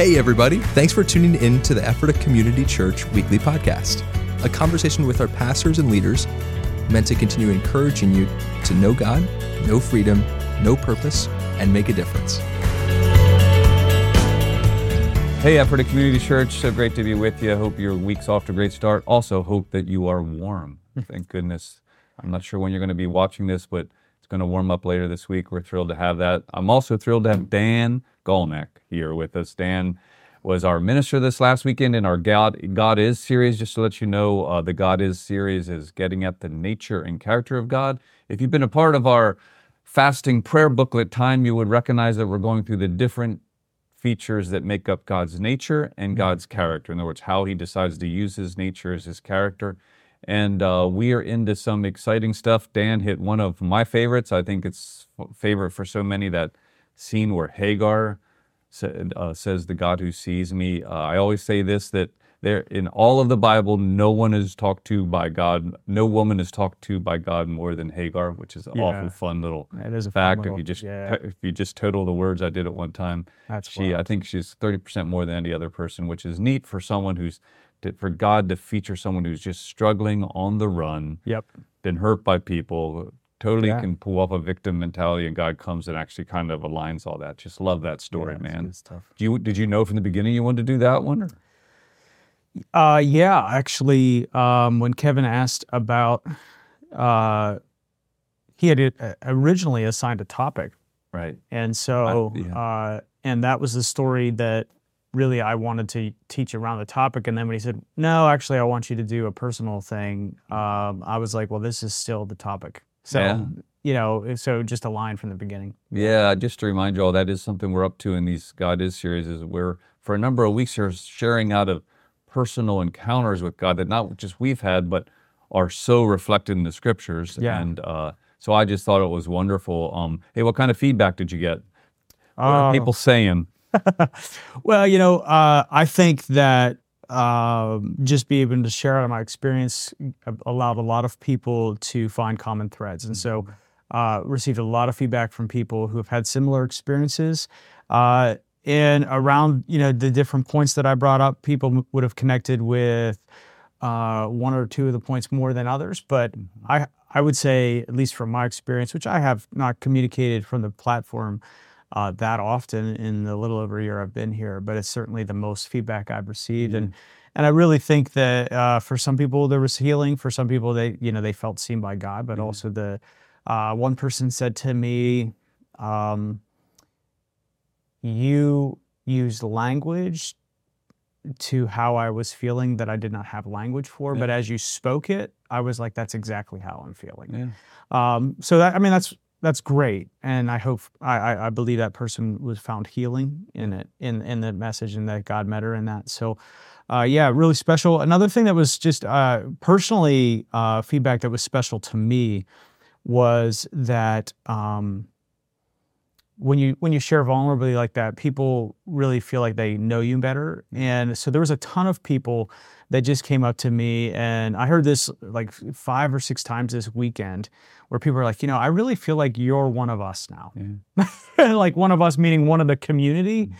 Hey, everybody. Thanks for tuning in to the Ephrata Community Church weekly podcast, a conversation with our pastors and leaders meant to continue encouraging you to know God, know freedom, know purpose, and make a difference. Hey, Ephrata Community Church, so great to be with you. I hope your week's off to a great start. Also, hope that you are warm. Thank goodness. I'm not sure when you're going to be watching this, but going to warm up later this week. We're thrilled to have that. I'm also thrilled to have Dan Gulnac here with us. Dan was our minister this last weekend in our God, God Is series. Just to let you know, uh, the God Is series is getting at the nature and character of God. If you've been a part of our fasting prayer booklet time, you would recognize that we're going through the different features that make up God's nature and God's character. In other words, how he decides to use his nature as his character. And uh, we are into some exciting stuff. Dan hit one of my favorites. I think it's favorite for so many that scene where Hagar said, uh, says, "The God who sees me." Uh, I always say this that there in all of the Bible, no one is talked to by God. No woman is talked to by God more than Hagar, which is an Yeah. awful fun little It is a fact. little- if you just yeah. if you just total the words, I did it one time. That's she. I think she's thirty percent more than any other person, which is neat for someone who's to, for God to feature someone who's just struggling on the run, Yep. been hurt by people, totally Yeah. can pull off a victim mentality, and God comes and actually kind of aligns all that. Just love that story, Yeah, man. Do you did you know from the beginning you wanted to do that one? Or? Uh, yeah, actually, um, when Kevin asked about, uh, he had uh, originally assigned a topic, Right. and so, yeah. uh, and that was the story that really I wanted to teach around the topic. And then when he said, "No, actually, I want you to do a personal thing," um, I was like, "Well, this is still the topic." So, Yeah. you know, so just a line from the beginning. Yeah, just to remind you all, that is something we're up to in these God is series. Is we're for a number of weeks here sharing out of personal encounters with God that not just we've had, but are so reflected in the scriptures. Yeah. And uh, so I just thought it was wonderful. Um, hey, what kind of feedback did you get? What Oh. people saying? Well, you know, uh, I think that um, just being able to share out of my experience allowed a lot of people to find common threads, and so uh, received a lot of feedback from people who have had similar experiences. Uh, and around you know the different points that I brought up, people would have connected with uh, one or two of the points more than others. But I I would say, at least from my experience, which I have not communicated from the platform uh, that often in the little over a year I've been here, but it's certainly the most feedback I've received, and and I really think that uh, for some people there was healing, for some people they you know they felt seen by God, but also the uh, one person said to me, um, "You used language." To how I was feeling that I did not have language for, but as you spoke it, I was like, "That's exactly how I'm feeling." Yeah. Um, so that I mean that's that's great, and I hope I, I, believe that person was found healing in it in in the message, and that God met her in that. So, uh, yeah, really special. Another thing that was just uh, personally uh, feedback that was special to me was that um, when you when you share vulnerably like that, people really feel like they know you better. And so there was a ton of people that just came up to me, and I heard this like five or six times this weekend, where people are like, you know, I really feel like you're one of us now, like one of us meaning one of the community,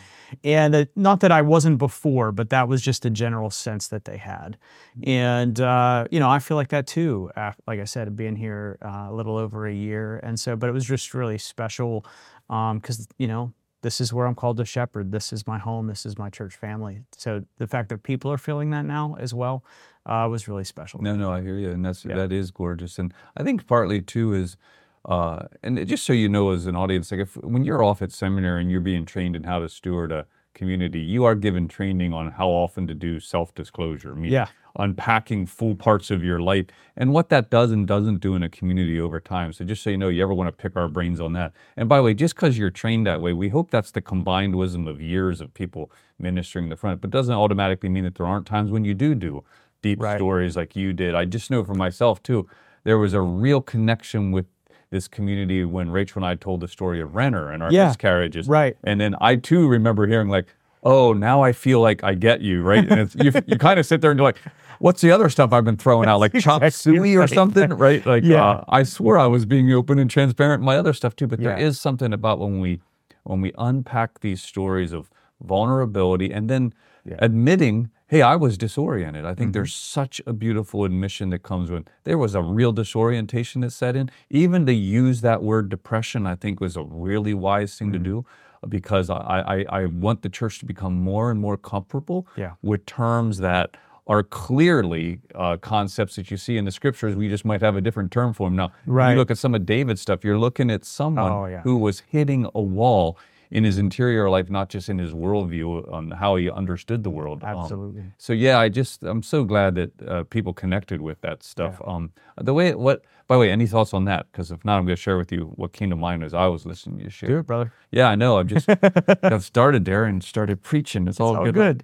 and that, not that I wasn't before, but that was just a general sense that they had, and uh, you know, I feel like that too. af- Like I said, being here uh, a little over a year, and so, but it was just really special because you know this is where I'm called to shepherd. This is my home. This is my church family. So the fact that people are feeling that now as well uh, was really special. No, no, I hear you, and that's Yeah. that is gorgeous, and I think partly too is, uh, and just so you know, as an audience, like if when you're off at seminary and you're being trained in how to steward a community, you are given training on how often to do self-disclosure, meaning Yeah. unpacking full parts of your life and what that does and doesn't do in a community over time. So just so you know, you ever want to pick our brains on that. And by the way, just because you're trained that way, we hope that's the combined wisdom of years of people ministering the front, but doesn't automatically mean that there aren't times when you do do deep Right. stories like you did. I just know for myself too, there was a real connection with this community when Rachel and I told the story of Renner and our Yeah, miscarriages. right. And then I too remember hearing like, oh, now I feel like I get you, right? And it's, you, you kind of sit there and you're like, what's the other stuff I've been throwing out, like chop Exactly suey or something, right? Like, Yeah. uh, I swore I was being open and transparent in my other stuff too, but there Yeah. is something about when we when we unpack these stories of vulnerability, and then Yeah. admitting, hey, I was disoriented. I think Mm-hmm. there's such a beautiful admission that comes with there was a real disorientation that set in. Even to use that word depression, I think was a really wise thing to Mm-hmm. do because I, I, I want the church to become more and more comfortable Yeah. with terms that are clearly uh, concepts that you see in the scriptures. We just might have a different term for them. Now, Right. you look at some of David's stuff, you're looking at someone Oh, yeah. who was hitting a wall in his interior life, not just in his worldview on how he understood the world. Um, Absolutely. so yeah, I just I'm so glad that uh, people connected with that stuff. Um, the way what by the way, any thoughts on that? Because if not, I'm going to share with you what came to mind as I was listening to you share. Do it, brother. Yeah, I know. I've just got started there and started preaching. It's all Oh, good. good.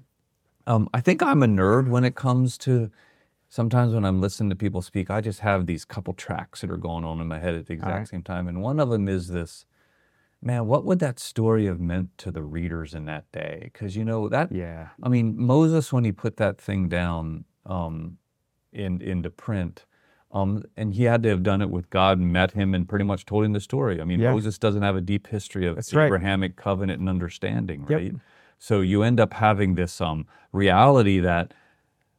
Um, I think I'm a nerd when it comes to. Sometimes when I'm listening to people speak, I just have these couple tracks that are going on in my head at the exact right. same time, and one of them is this. Man, what would that story have meant to the readers in that day? Because you know that Yeah. I mean, Moses, when he put that thing down um, in into print, um, and he had to have done it with God, met him, and pretty much told him the story. I mean, Yeah. Moses doesn't have a deep history of That's right. Abrahamic covenant and understanding, right? Yep. right? So you end up having this um, reality that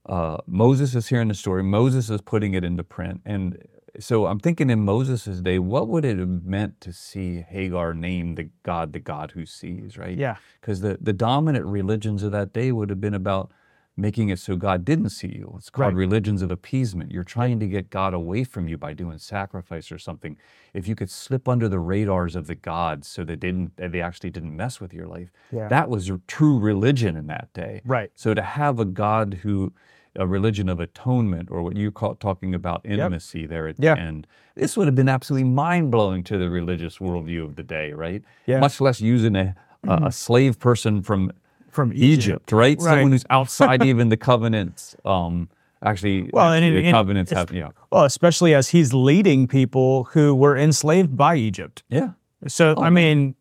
uh, Moses is hearing the story, Moses is putting it into print, and so I'm thinking in Moses' day, what would it have meant to see Hagar name the God, the God who sees, right? Yeah. because the, the dominant religions of that day would have been about making it so God didn't see you. It's called Right. religions of appeasement. You're trying to get God away from you by doing sacrifice or something. If you could slip under the radars of the gods so they didn't they actually didn't mess with your life, Yeah. that was true religion in that day. Right. So to have a God who a religion of atonement or what you call talking about intimacy there at Yeah. the end. This would have been absolutely mind blowing to the religious worldview of the day, right? Yeah. Mm-hmm. Much less using a, a, a slave person from From Egypt, right? Right. Someone who's outside even the covenants. Um, actually, Well, and- the and- covenants it's- have, yeah, Well, especially as he's leading people who were enslaved by Egypt. yeah. So, I mean,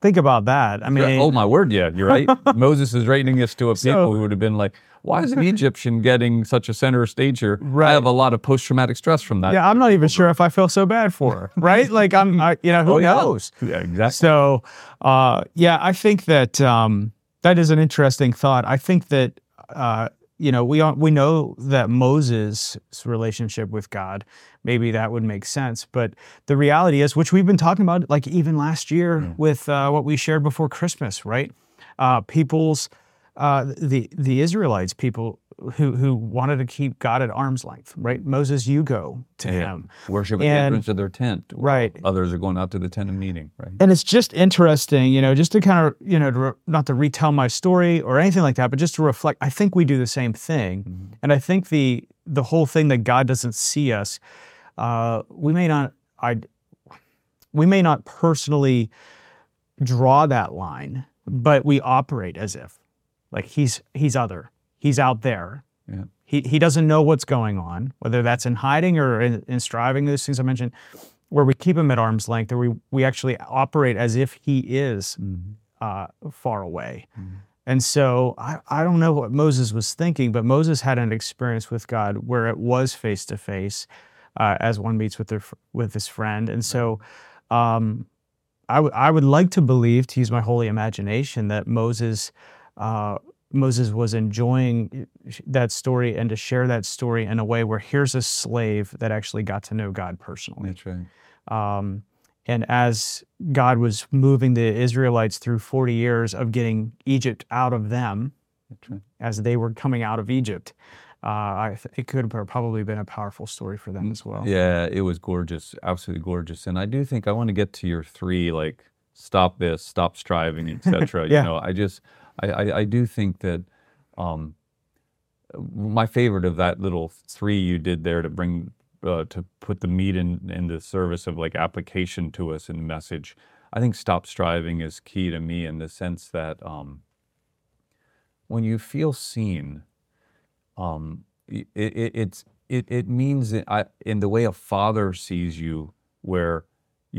think about that. I mean, oh my word, yeah, you're right. Moses is rating this to a people So- who would have been like, "Why is an Egyptian getting such a center stage here?" I have a lot of post-traumatic stress from that. yeah, I'm not even sure if I feel so bad for her, right? Like, I'm, I, you know, who Oh, knows? Yeah, exactly. So, uh, yeah, I think that um, that is an interesting thought. I think that uh, you know we are, we know that Moses' relationship with God, maybe that would make sense. But the reality is, which we've been talking about, like even last year with uh, what we shared before Christmas, right? Uh, people's uh, the the Israelites, people who who wanted to keep God at arm's length, right? Moses, you go to Yeah. him. Worship at the entrance of their tent. Right. Others are going out to the tent of meeting, right? and it's just interesting, you know, just to kind of, you know, to re- not to retell my story or anything like that, but just to reflect. I think we do the same thing, and I think the the whole thing that God doesn't see us, uh, we may not, I, we may not personally draw that line, but we operate as if, like he's he's other, he's out there. Yeah. He he doesn't know what's going on, whether that's in hiding or in, in striving. Those things I mentioned where we keep him at arm's length, or we we actually operate as if he is uh, far away. And so I, I don't know what Moses was thinking, but Moses had an experience with God where it was face to face, uh, as one meets with their with his friend. And so, um, I would I would like to believe, to use my holy imagination, that Moses. Uh, Moses was enjoying that story and to share that story in a way where here's a slave that actually got to know God personally. That's right. Um, and as God was moving the Israelites through 40 years of getting Egypt out of them, right. as they were coming out of Egypt, uh, I th- it could have probably been a powerful story for them as well. Yeah, it was gorgeous, absolutely gorgeous. And I do think I want to get to your three, like stop this, stop striving, etc. Yeah. You know, I just, I, I, I do think that um, my favorite of that little three you did there to bring uh, to put the meat in in the service of like application to us and message. I think stop striving is key to me in the sense that um, when you feel seen, um, it, it, it's it, it means that I, in the way a father sees you, where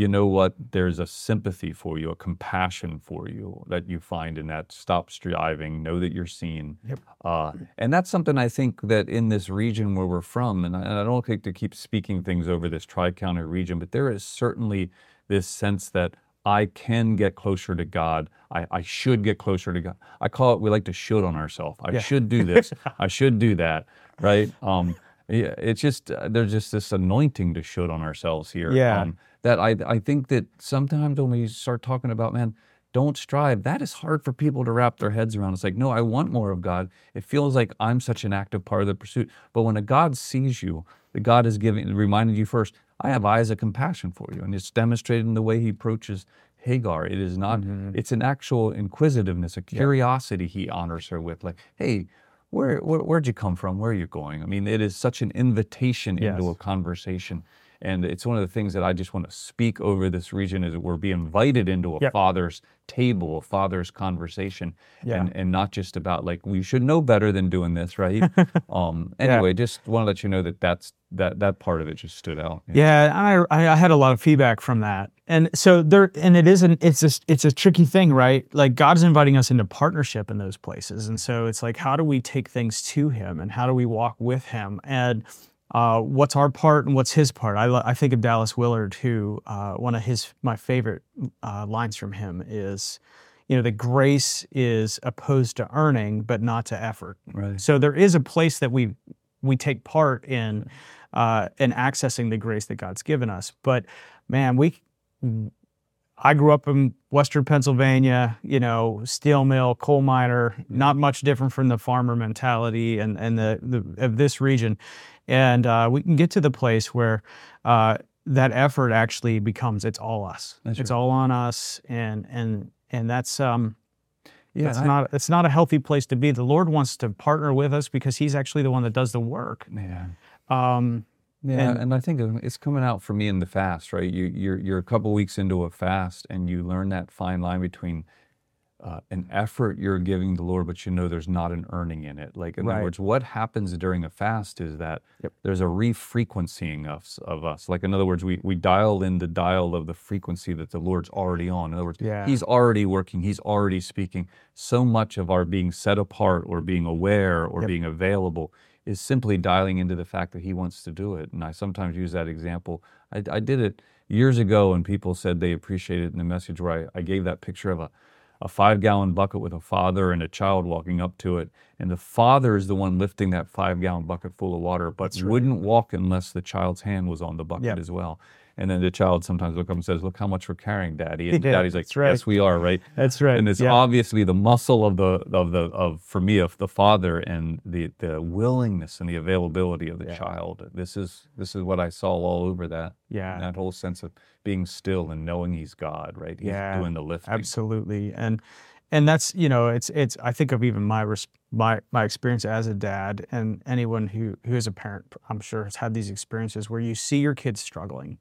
you know what there's a sympathy for you, a compassion for you that you find in that stop striving, know that you're seen, Yep. uh, and that's something I think that in this region where we're from, and I, and I don't like to keep speaking things over this tri-county region, but there is certainly this sense that I can get closer to God. I, I should get closer to God. I call it, we like to should on ourselves. I Yeah. should do this. I should do that. Right. Um, yeah, it's just, uh, there's just this anointing to should on ourselves here. Yeah. Um, that I, I think that sometimes when we start talking about, man, don't strive, that is hard for people to wrap their heads around. It's like, no, I want more of God. It feels like I'm such an active part of the pursuit. But when a God sees you, the God is giving, reminding you first, I have eyes of compassion for you. And it's demonstrated in the way he approaches Hagar. It is not, mm-hmm. it's an actual inquisitiveness, a curiosity he honors her with. Like, hey, where, where where'd you come from? Where are you going? I mean, it is such an invitation into a conversation. And it's one of the things that I just want to speak over this region is that we're being invited into a Yep. father's table, a father's conversation, Yeah. and, and not just about like we should know better than doing this, right? um, Yeah. anyway, just want to let you know that that's that that part of it just stood out. Yeah, I I I had a lot of feedback from that, and so there, and it isn't. It's just it's a tricky thing, right? Like God's inviting us into partnership in those places, and so it's like, how do we take things to Him, and how do we walk with Him, and uh, what's our part and what's His part? I lo- I think of Dallas Willard, who uh, one of his my favorite uh, lines from him is. You know, the grace is opposed to earning, but not to effort. Right. So there is a place that we we take part in uh, in accessing the grace that God's given us. But man, we I grew up in Western Pennsylvania, you know, steel mill, coal miner, not much different from the farmer mentality and and the, the of this region, and uh, we can get to the place where. Uh, that effort actually becomes it's all us. That's it's right. all on us, and and and that's um, Yeah, that's I- not it's not a healthy place to be. The Lord wants to partner with us because He's actually the one that does the work. yeah. Um, Yeah, And- and, I think it's coming out for me in the fast, right? You, you're you're a couple weeks into a fast, and you learn that fine line between uh, an effort you're giving the Lord, but you know there's not an earning in it. Like in Right. other words, what happens during a fast is that Yep. there's a refrequencying of of us. Like in other words, we we dial in the dial of the frequency that the Lord's already on. In other words, Yeah. He's already working. He's already speaking. So much of our being set apart, or being aware, or Yep. being available is simply dialing into the fact that he wants to do it. And I sometimes use that example. I, I did it years ago, and people said they appreciated it in the message where I, I gave that picture of a, a five gallon bucket with a father and a child walking up to it. And the father is the one lifting that five gallon bucket full of water, but wouldn't walk unless the child's hand was on the bucket Yep. as well. And then the child sometimes look up and says, Look how much we're carrying, Daddy. And Yeah, Daddy's like, right. Yes, we are, right? That's right. And it's Yeah. obviously the muscle of the of the of for me of the father and the the willingness and the availability of the Yeah. child. This is this is what I saw all over that. Yeah. That whole sense of being still and knowing he's God, right? He's Yeah, doing the lifting. absolutely and and that's you know it's it's i think of even my my my experience as a dad and anyone who who is a parent i'm sure has had these experiences where you see your kids struggling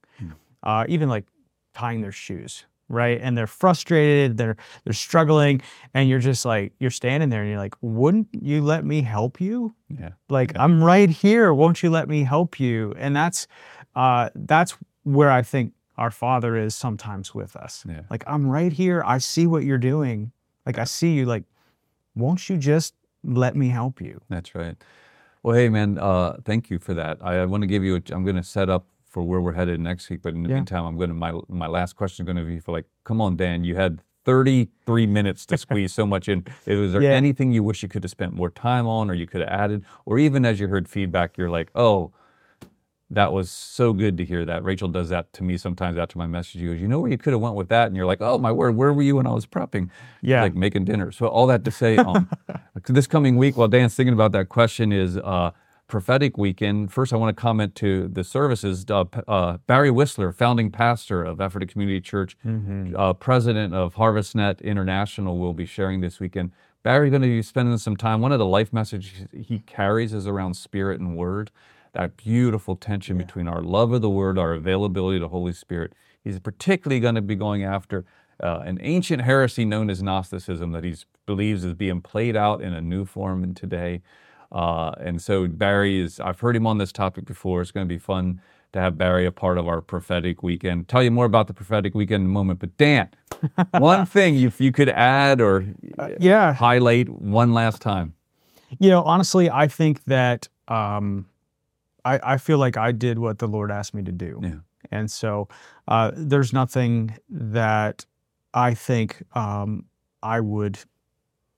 uh, even like tying their shoes right? And they're frustrated they're they're struggling and you're just like you're standing there and you're like wouldn't you let me help you? Yeah. like i'm right here. Won't you let me help you? And that's uh that's where i think our father is sometimes with us. Yeah. like i'm right here. I see what you're doing like i see you like won't you just let me help you That's right. Well, hey, man, uh, thank you for that. I, I want to give you. A, I'm going to set up for where we're headed next week. But in the Yeah. meantime, I'm going to my my last question is going to be for like, come on, Dan, you had 33 minutes to squeeze so much in. Is there Yeah. anything you wish you could have spent more time on, or you could have added, or even as you heard feedback, you're like, oh. That was so good to hear that. Rachel does that to me sometimes after my message. She goes, "You know where you could have went with that," and you're like, "Oh my word, where were you when I was prepping?" Yeah. like making dinner. So all that to say, um, this coming week, while Dan's thinking about that question, is uh, prophetic weekend. First, I want to comment to the services. Uh, uh, Barry Wissler, founding pastor of Ephrata Community Church, uh, president of HarvestNet International, will be sharing this weekend. Barry's going to be spending some time. One of the life messages he carries is around spirit and word. That beautiful tension between our love of the word, our availability to Holy Spirit. He's particularly going to be going after uh, an ancient heresy known as Gnosticism that he believes is being played out in a new form in today. Uh, and so Barry is, I've heard him on this topic before. It's going to be fun to have Barry a part of our prophetic weekend. Tell you more about the prophetic weekend in a moment. But Dan, one thing if you could add or yeah highlight one last time. You know, honestly, I think that um, I, I feel like I did what the Lord asked me to do. Yeah. And so uh, there's nothing that I think um, I would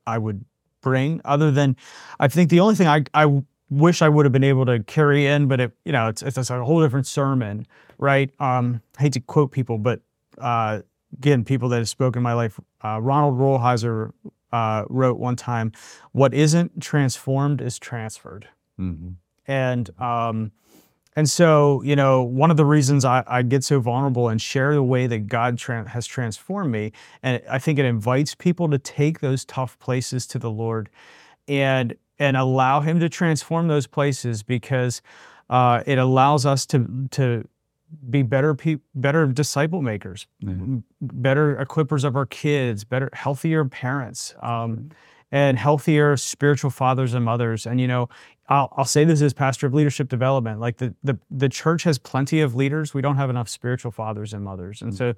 I would bring. Other than, I think the only thing I I wish I would have been able to carry in, but it you know it's it's a whole different sermon, right? Um, I hate to quote people, but uh, again, people that have spoken in my life. Uh, Ronald Rolheiser uh, wrote one time, "What isn't transformed is transferred," hmm and um, and so you know one of the reasons I, I get so vulnerable and share the way that God tran has transformed me, and I think it invites people to take those tough places to the Lord, and and allow Him to transform those places because uh, it allows us to to be better pe- better disciple makers, Yeah. m- better equippers of our kids, better healthier parents, um, and healthier spiritual fathers and mothers. And you know, I'll, I'll say this as pastor of leadership development. Like the, the the church has plenty of leaders. We don't have enough spiritual fathers and mothers. And mm. so,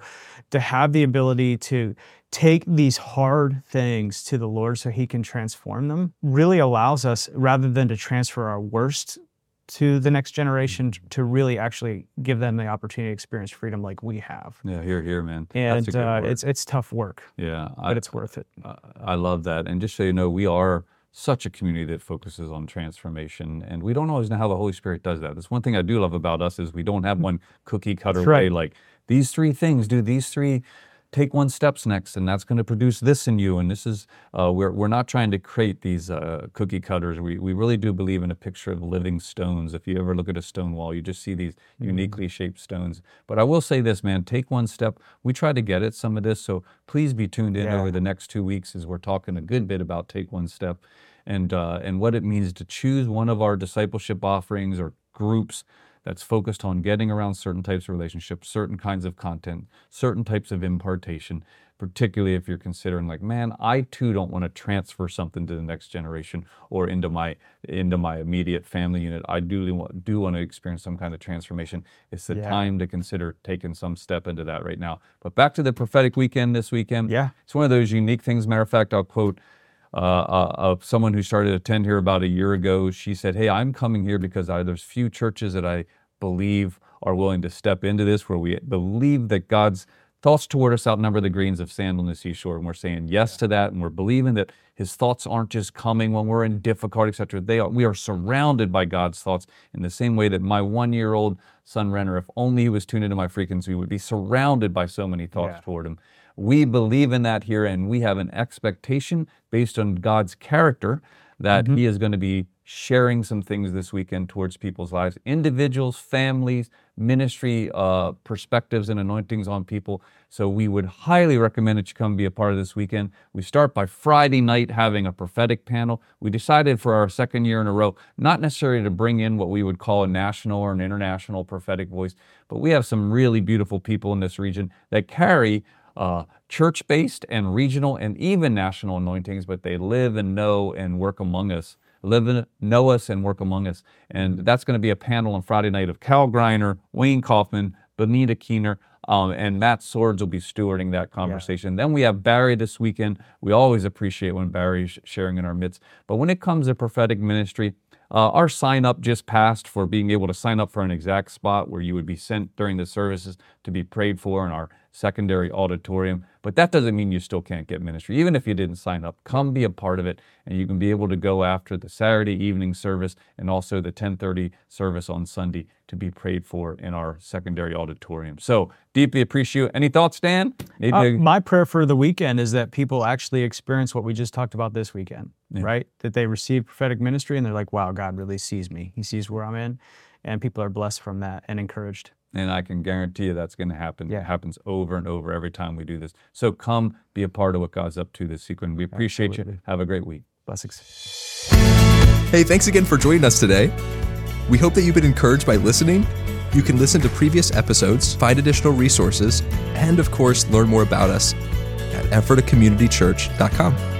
to have the ability to take these hard things to the Lord so He can transform them really allows us, rather than to transfer our worst to the next generation, to really actually give them the opportunity to experience freedom like we have. Yeah, here, here, man. And That's a good uh, it's it's tough work, yeah, I, but it's worth it. I I love that. And just so you know, we are such a community that focuses on transformation, and we don't always know how the Holy Spirit does that. That's one thing I do love about us is we don't have one cookie cutter That's way. Like these three things, do these three. Take one steps next, and that's going to produce this in you. And this is uh, we're we're not trying to create these uh, cookie cutters. We we really do believe in a picture of living stones. If you ever look at a stone wall, you just see these uniquely shaped stones. But I will say this, man: take one step. We try to get at some of this, so please be tuned in Yeah. over the next two weeks as we're talking a good bit about take one step, and uh, and what it means to choose one of our discipleship offerings or groups that's focused on getting around certain types of relationships, certain kinds of content, certain types of impartation. Particularly if you're considering, like, man, I too don't want to transfer something to the next generation or into my into my immediate family unit. I do want, do want to experience some kind of transformation. It's the Yeah. time to consider taking some step into that right now. But back to the prophetic weekend this weekend. Yeah. It's one of those unique things. Matter of fact, I'll quote uh, uh, of someone who started to attend here about a year ago. She said, "Hey, I'm coming here because I, there's few churches that I believe are willing to step into this, where we believe that God's thoughts toward us outnumber the grains of sand on the seashore, and we're saying yes to that, and we're believing that His thoughts aren't just coming when we're in difficulty, etc. They are. We are surrounded by God's thoughts in the same way that my one-year-old son Renner, if only he was tuned into my frequency, would be surrounded by so many thoughts Yeah. toward him. We believe in that here, and we have an expectation based on God's character that He is going to be sharing some things this weekend towards people's lives, individuals, families, ministry uh, perspectives and anointings on people. So we would highly recommend that you come be a part of this weekend. We start by Friday night having a prophetic panel. We decided for our second year in a row, not necessarily to bring in what we would call a national or an international prophetic voice, but we have some really beautiful people in this region that carry uh, church based and regional and even national anointings, but they live and know and work among us, live and know us and work among us. And that's going to be a panel on Friday night of Cal Greiner, Wayne Kaufman, Benita Keener, um, and Matt Swords will be stewarding that conversation. Then we have Barry this weekend. We always appreciate when Barry's sharing in our midst. But when it comes to prophetic ministry, uh, our sign up just passed for being able to sign up for an exact spot where you would be sent during the services to be prayed for in our secondary auditorium. But that doesn't mean you still can't get ministry. Even if you didn't sign up, come be a part of it, and you can be able to go after the Saturday evening service and also the 10:30 service on Sunday to be prayed for in our secondary auditorium. So deeply appreciate. Any thoughts, Dan? Uh, my prayer for the weekend is that people actually experience what we just talked about this weekend, right? That they receive prophetic ministry and they're like, wow, God really sees me. He sees where I'm in. And people are blessed from that and encouraged. And I can guarantee you that's going to happen. Yeah. It happens over and over every time we do this. So come be a part of what God's up to this weekend. We appreciate you. Have a great week. Blessings. Hey, thanks again for joining us today. We hope that you've been encouraged by listening. You can listen to previous episodes, find additional resources, and of course, learn more about us at ephratacommunitychurch.com.